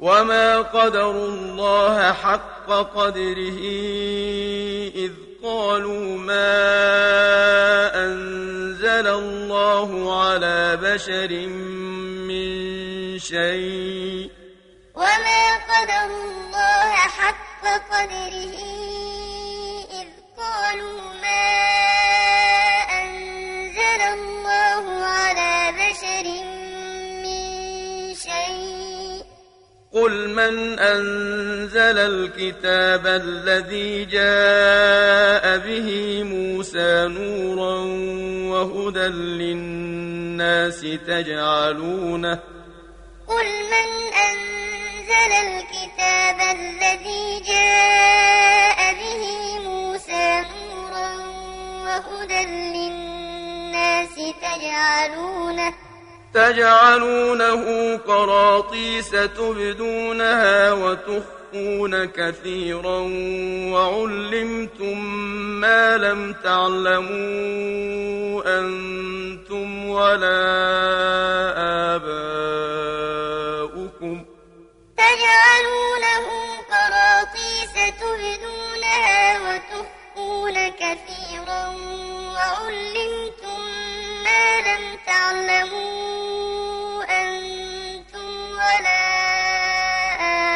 وما قدروا الله حق قدره إذ قالوا ما أنزل الله على بشر من شيء وما قدروا الله حق قدره إذ قالوا ما قل من أنزل الكتاب الذي جاء به موسى نورا وهدى للناس تجعلونه قل من أنزل الكتاب الذي جاء به موسى نورا وهدى للناس تجعلونه تجعلونه قراطيس تبدونها وتخفون كثيرا وعلمتم ما لم تعلموا أنتم ولا آباؤكم. تجعلونه قراطيس تبدونها وتخفون كثيرا وعلمتم ما لم تعلموا أنتم ولا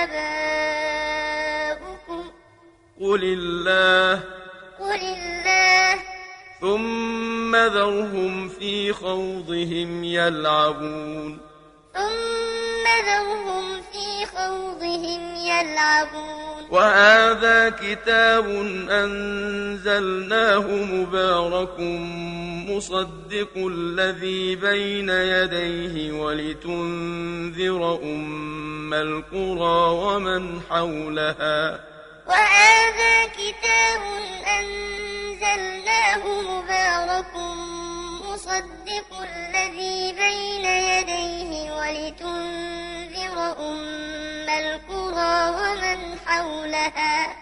آباؤكم. قل الله قل الله. ثم ذرهم في خوضهم يلعبون. ثم ذرهم في خوضهم يلعبون. وهذا كتاب أنزلناه مبارك مصدق الذي بين يديه ولتنذر أم القرى ومن حولها. وهذا كتاب أنزلناه مبارك مصدق الذي بين يديه ولتنذر أم حولها.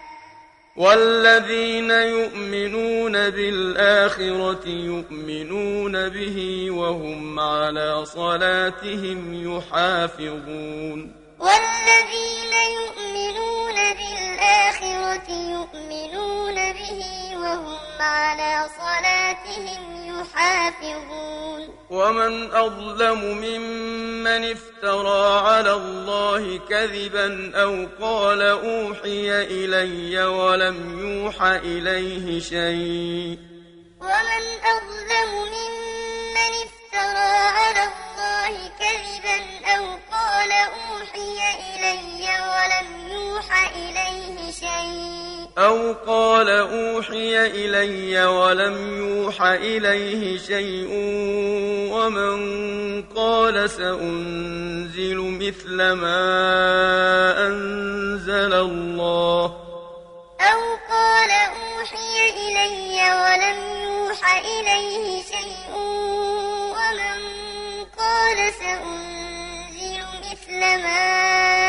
والذين يؤمنون بالآخرة يؤمنون به وهم على صلاتهم يحافظون. والذين يؤمنون بالآخرة يؤمنون به وهم على صلاتهم يحافظون ومن أظلم ممن افترى على الله كذبا أو قال أوحي إلي ولم يوحى إليه شيء. ومن أظلم ممن افترى على الله كذبا أو قال أوحي إلي ولم يوحى إليه شيء أو قال أوحي إلي ولم يوحى إليه شيء ومن قال سأنزل مثل ما أنزل الله أو قال أوحي إلي ولم يوحى إليه شيء ومن قال سأنزل مثل ما أنزل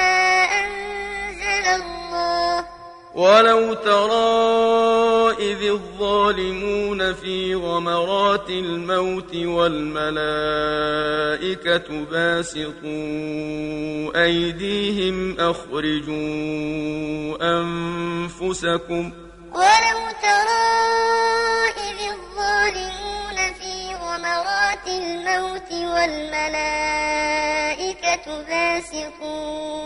ولو ترى إذ الظالمون في غمرات الموت والملائكة باسطوا أيديهم أخرجوا أنفسكم ولو ترى الموت والملائكة باسطوا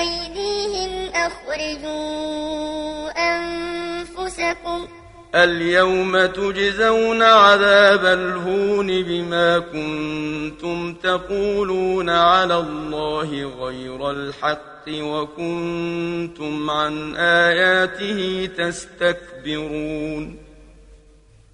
أيديهم أخرجوا أنفسكم اليوم تجزون عذاب الهون بما كنتم تقولون على الله غير الحق وكنتم عن آياته تستكبرون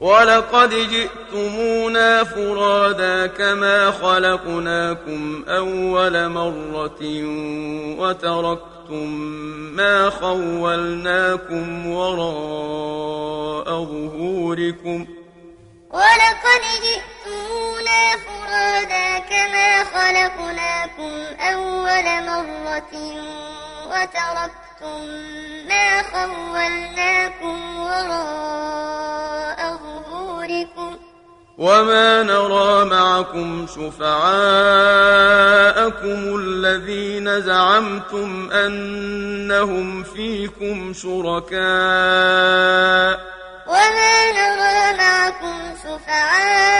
ولقد جئتمونا فرادا كما خلقناكم أول مرة وتركتم ما خولناكم وراء ظهوركم ولقد جئتمونا فرادا كما خلقناكم أول مرة بصيرة وتركتم ما خولناكم وراء ظهوركم. وما نرى معكم شفعاءكم الذين زعمتم أنهم فيكم شركاء. وما نرى معكم شفعاءكم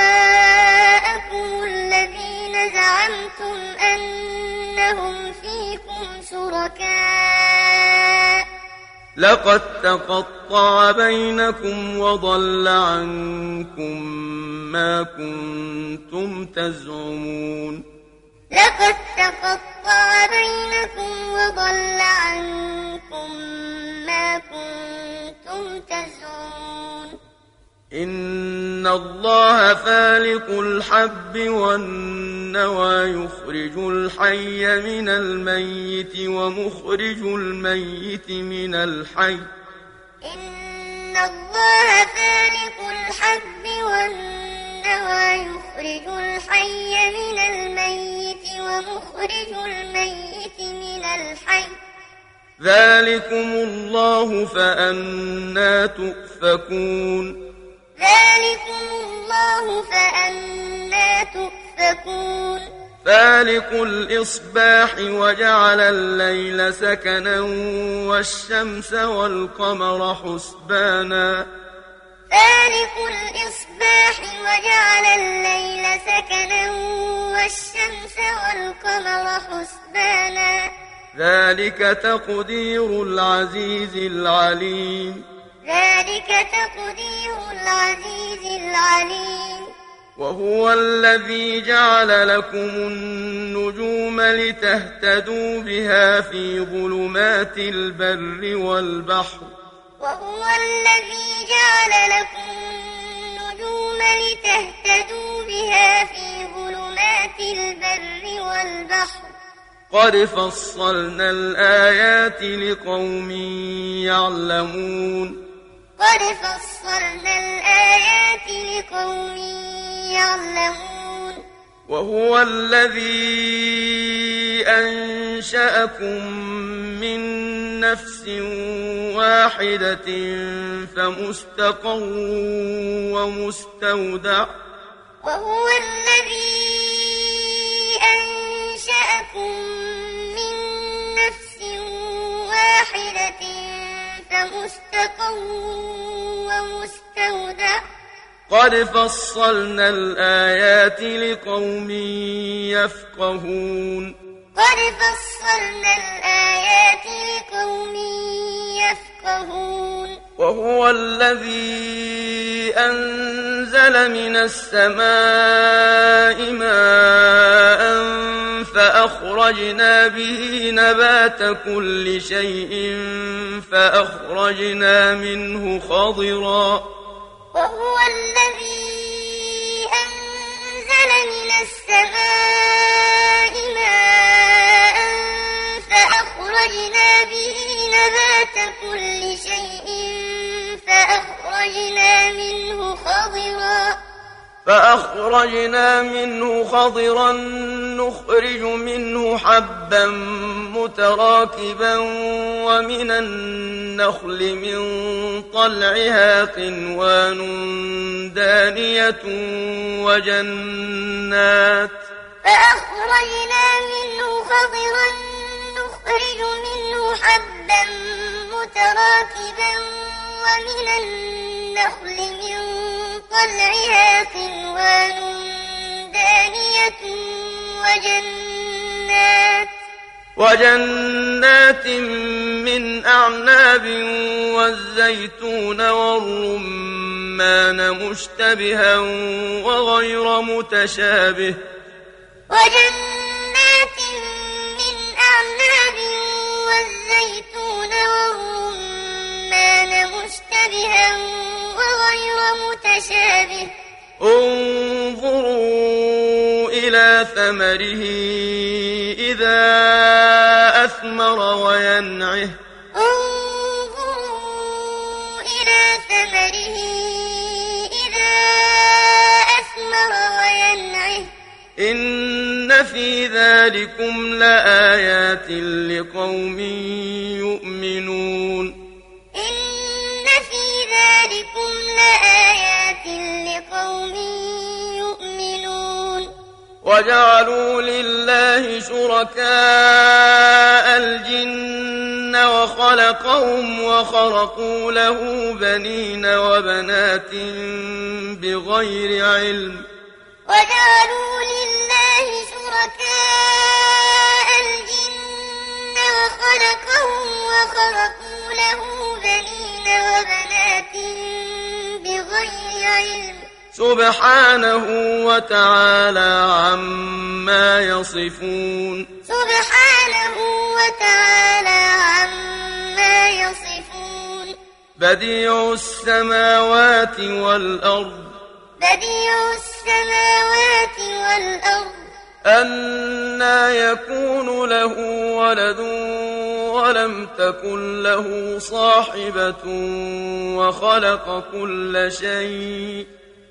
لقد تقطع بينكم وضل عنكم ما كنتم تزعمون. لقد تقطع بينكم وضل عنكم ما كنتم تزعمون. إن الله فالق الحب والنوى يخرج الحي من الميت ومخرج الميت من الحي إن الله فالق الحب والنوى يخرج الحي من الميت ومخرج الميت من الحي ذلكم الله فأنا تؤفكون ذلكم الله فأنا تؤفكون فالق الإصباح وجعل الليل سكنا والشمس والقمر حسبانا فالق الإصباح وجعل الليل سكنا والشمس والقمر حسبانا ذلك تقدير العزيز العليم ذلك تقدير العزيز العليم. وهو الذي جعل لكم النجوم لتهتدوا بها في ظلمات البر والبحر. وهو الذي جعل لكم النجوم لتهتدوا بها في ظلمات البر والبحر. قد فصلنا الآيات لقوم يعلمون. قد فصلنا الآيات لقوم يعلمون. وهو الذي أنشأكم من نفس واحدة فمستقر ومستودع. وهو الذي أنشأكم فمستقر ومستودع. قد فصلنا الآيات لقوم يفقهون. قد فصلنا الآيات لقوم يفقهون. وهو الذي أنزل من السماء ماء فأخرجنا به نبات كل شيء فأخرجنا منه خضرا. وهو الذي أنزل من السماء ماء فأخرجنا به نبات كل شيء فأخرجنا منه خضرا. فأخرجنا منه خضرا نخرج منه حبا متراكبا ومن النخل من طلعها قنوان دانية وجنات. فأخرجنا منه خضرا نخرج منه حبا متراكبا ومن النخل من طلعها قنوان دانية وجنات. وجنات من أعناب والزيتون والرمان مشتبها وغير متشابه. وجنات مشتبها وغير متشابه. انظروا إلى ثمره إذا أثمر وينعه. انظروا إلى ثمره إذا أثمر وينعه. إن في ذلكم لآيات لقوم يؤمنون. لآيات لقوم يؤمنون وجعلوا لله شركاء الجن وخلقهم وخرقوا له بنين وبنات بغير علم وجعلوا لله شركاء الجن وخلقهم وخرقوا له بنين وبنات بغير علم سبحانه وتعالى عما يصفون. سبحانه وتعالى عما يصفون. بديع السماوات والأرض. بديع السماوات والأرض. أنا يكون له ولد ولم تكن له صاحبة وخلق كل شيء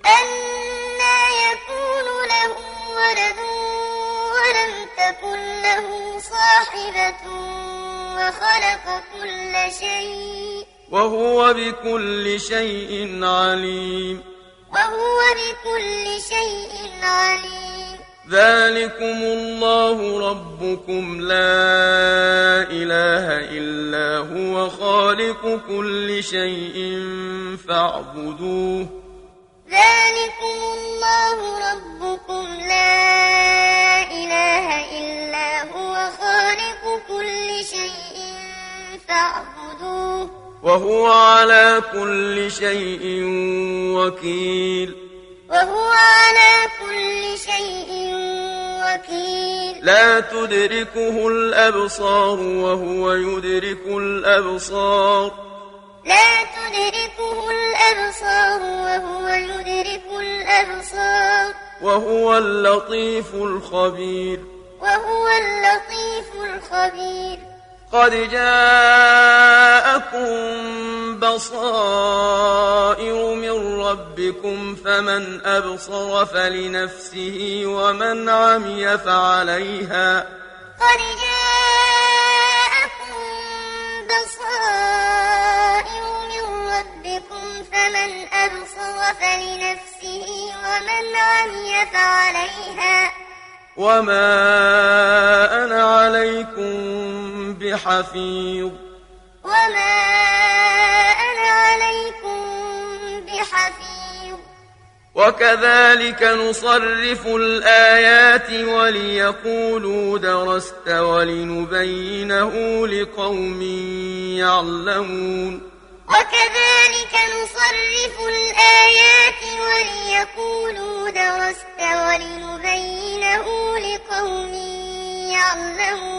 أنا يكون له ولد ولم تكن له صاحبة وخلق كل شيء وهو بكل شيء عليم وهو بكل شيء عليم ذلكم الله ربكم لا إله إلا هو خالق كل شيء فاعبدوه. ذلكم الله ربكم لا إله إلا هو خالق كل شيء فاعبدوه. وهو على كل شيء وكيل. وهو على كل شيء وكيل. لا تدركه الأبصار وهو يدرك الأبصار. لا تدركه الأبصار وهو يدرك الأبصار. وهو اللطيف الخبير. وهو اللطيف الخبير. قد جاءكم بصائر من ربكم فمن أبصر فلنفسه ومن عمي فعليها قد جاءكم بصائر من ربكم فمن أبصر فلنفسه ومن عمي فعليها وما أنا عليكم بحفيظ. وما أنا عليكم بحفيظ. وكذلك نصرف الآيات وليقولوا درست ولنبينه لقوم يعلمون. وكذلك نصرف الآيات وليقولوا درست ولنبينه لقوم يعلمون.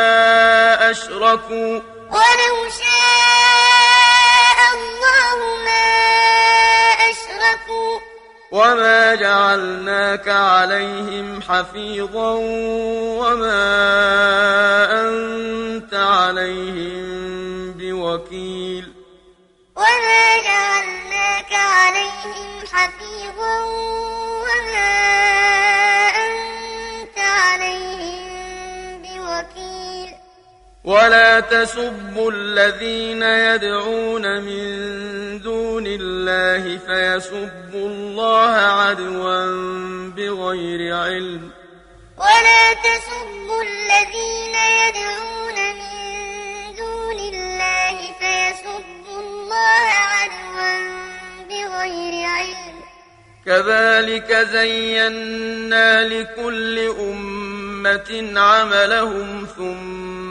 أشركوا ولو شاء الله ما أشركوا. وما جعلناك عليهم حفيظا وما أنت عليهم بوكيل. وما جعلناك عليهم حفيظا وما ولا تسبوا الذين يدعون من دون الله فيسبوا الله عدوا بغير علم. ولا تسبوا الذين يدعون من دون الله فيسبوا الله عدوا بغير علم. كذلك زينا لكل أمة عملهم ثم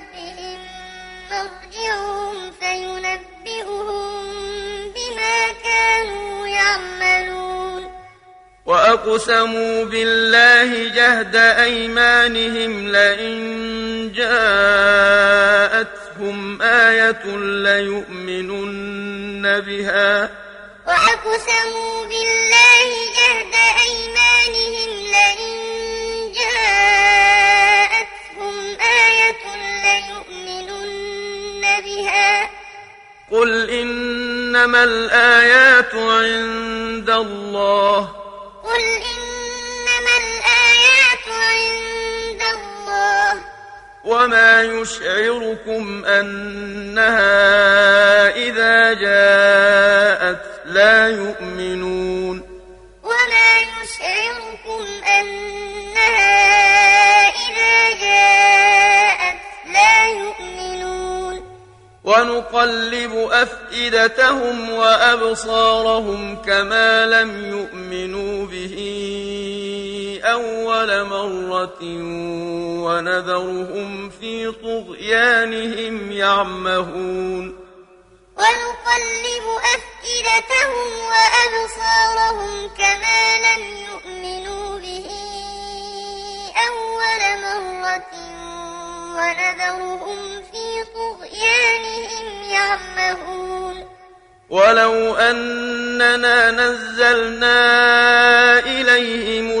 وأقسموا بالله جهد أيمانهم لئن جاءتهم آية ليؤمنن بها وأقسموا بالله جهد أيمانهم لئن جاءتهم آية ليؤمنن بها قل إنما الآيات عند الله وما يشعركم أنها إذا جاءت لا يؤمنون وما يشعركم أنها إذا جاءت لا يؤمنون ونقلب أفئدتهم وأبصارهم كما لم يؤمنوا به أول مرة ونذرهم في طغيانهم يعمهون. ونقلب أفئدتهم وأبصارهم كما لم يؤمنوا به. أول مرة ونذرهم في طغيانهم يعمهون. ولو أننا نزلنا إليهم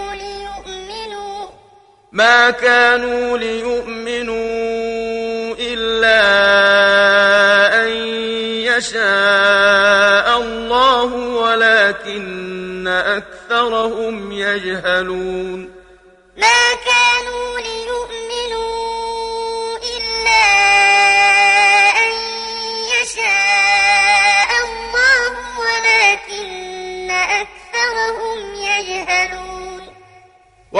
ما كانوا ليؤمنوا إلا أن يشاء الله ولكن أكثرهم يجهلون. ما كانوا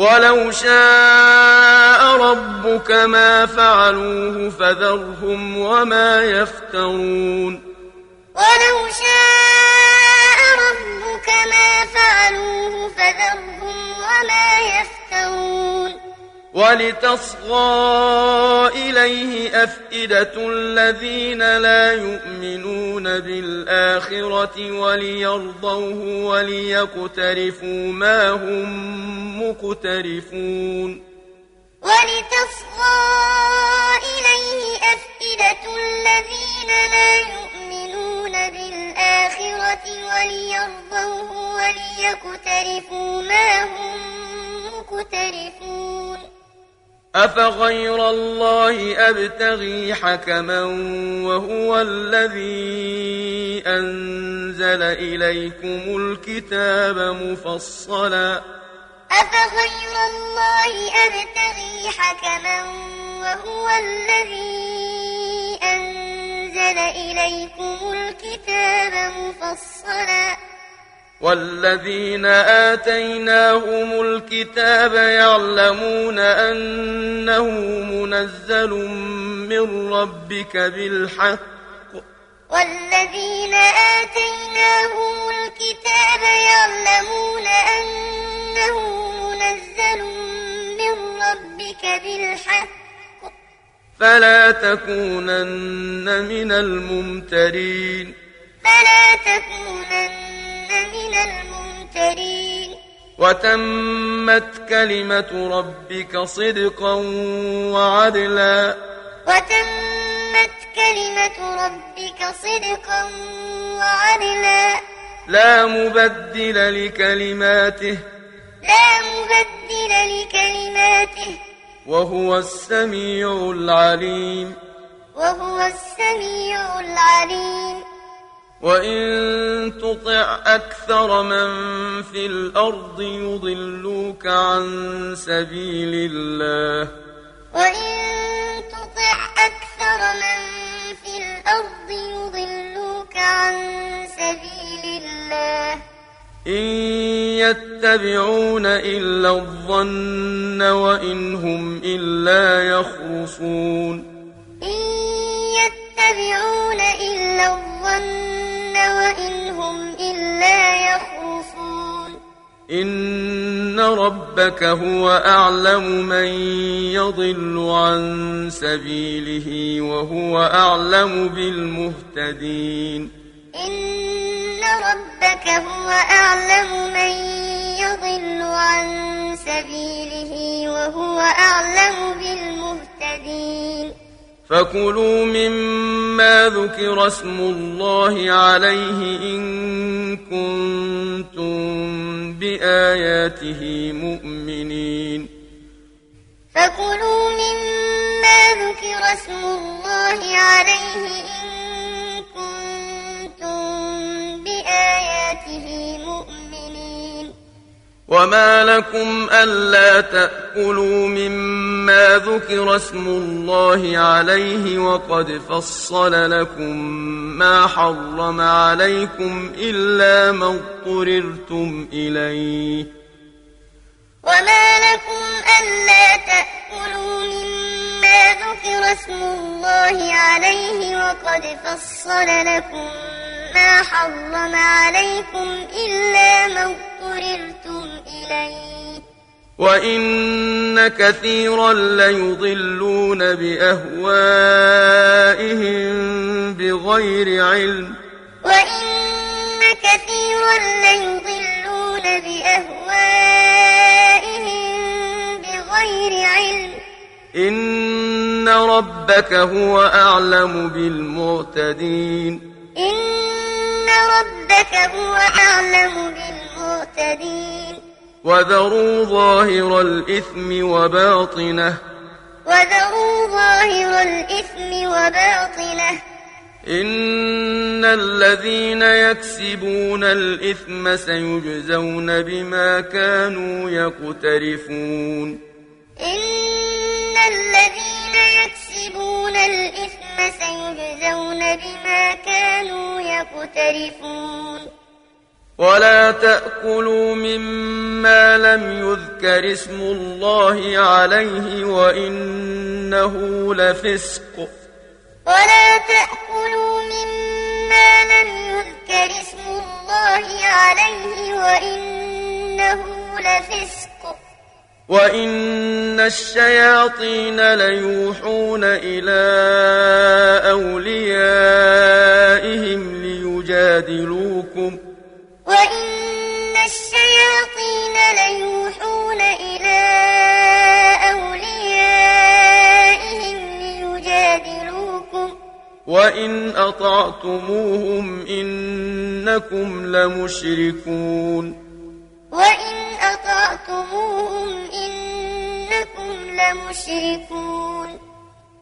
ولو شاء ربك ما فعلوه فذرهم وما يفترون. ولو شاء ربك ما فعلوه فذرهم وما يفترون. ولتصغى إليه أفئدة الذين لا يؤمنون بالآخرة وليرضوه وليقترفوا ما هم مقترفون. ولتصغى أفغير الله أبتغي حكما وهو الذي أنزل إليكم الكتاب مفصلا أفغير الله أبتغي حكما وهو الذي أنزل إليكم الكتاب مفصلا والذين آتيناهم الكتاب يعلمون أنه منزل من ربك بالحق. والذين آتيناهم الكتاب يعلمون أنه منزل من ربك بالحق. فلا تكونن من الممترين. فلا تكونن من الممترين. وتمت كلمة ربك صدقا وعدلا. وتمت كلمة ربك صدقا وعدلا. لا مبدل لكلماته. لا مبدل لكلماته. وهو السميع العليم. وهو السميع العليم. وإن تطع أكثر من في الأرض يضلوك عن سبيل الله وإن تطع أكثر من في الأرض يضلوك عن سبيل الله إن يتبعون إلا الظن وإن هم إلا يخرصون إن يتبعون إلا الظن وإن هم إلا يخرصون. إن ربك هو أعلم من يضل عن سبيله وهو أعلم بالمهتدين. إن ربك هو أعلم من يضل عن سبيله وهو أعلم بالمهتدين. فكلوا مما ذكر اسم الله عليه إن كنتم بآياته مؤمنين. فكلوا مما ذكر اسم الله عليه إن كنتم بآياته مؤمنين وما لكم ألا تأكلوا مما ذكر اسم الله عليه وقد فصل لكم ما حرم عليكم إلا ما اضطررتم إليه. وما لكم ألا تأكلوا مما ذكر اسم الله عليه وقد فصل لكم ما حرم عليكم إلا ما اضطررتم إليه. وإن كثيرا ليضلون بأهوائهم بغير علم. وإن كثيرا ليضلون بأهوائهم بغير علم. إن ربك هو أعلم بالمعتدين. إن ربك هو أعلم بالمعتدين. وذروا ظاهر الإثم وباطنه. وذروا ظاهر الإثم وباطنه. إن الذين يكسبون الإثم سيجزون بما كانوا يقترفون. إن الذين يكسبون الإثم سيجزون بما كانوا يقترفون. ولا تأكلوا مما لم يذكر اسم الله عليه وإنه لفسق. ولا تأكلوا مما لم يذكر اسم الله عليه وإنه لفسق. وإن الشياطين ليوحون إلى أوليائهم ليجادلوكم. وإن الشياطين ليوحون إلى أوليائهم ليجادلوكم وإن أطعتموهم إنكم لمشركون وإن أطعتموهم إنكم لمشركون